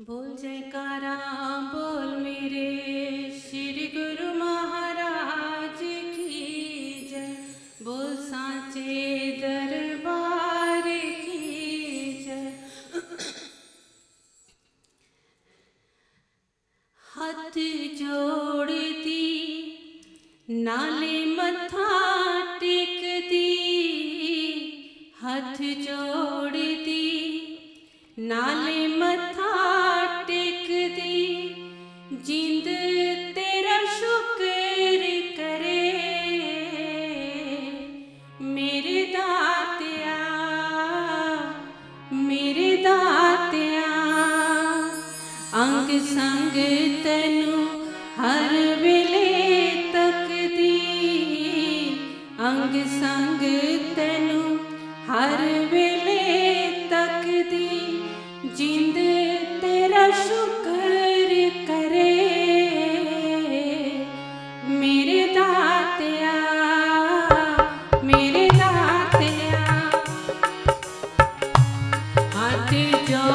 बोल जयकारा बोल मेरे श्री गुरु महाराज की जय। बोल साचे दरबार की जय। हाथ जोड़ती, नाले मथा टेकती। हथ जोड़ती, नाले मथा 的家。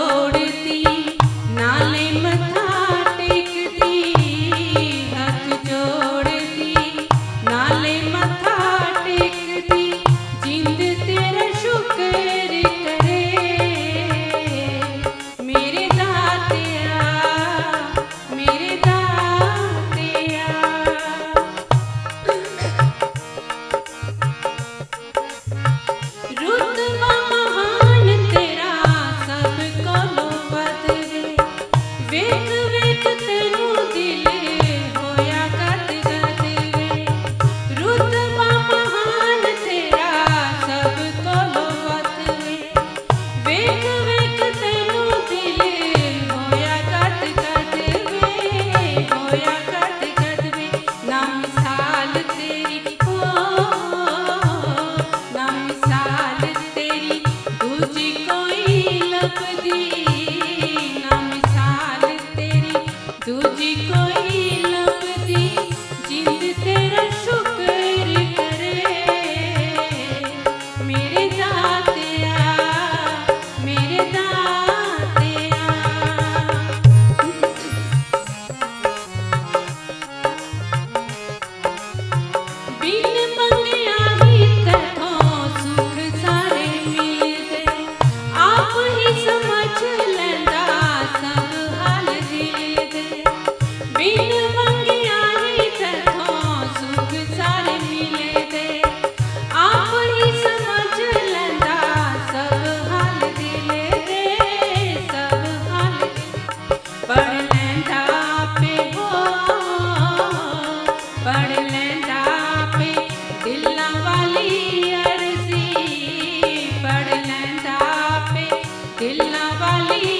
காலி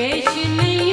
पेश नहीं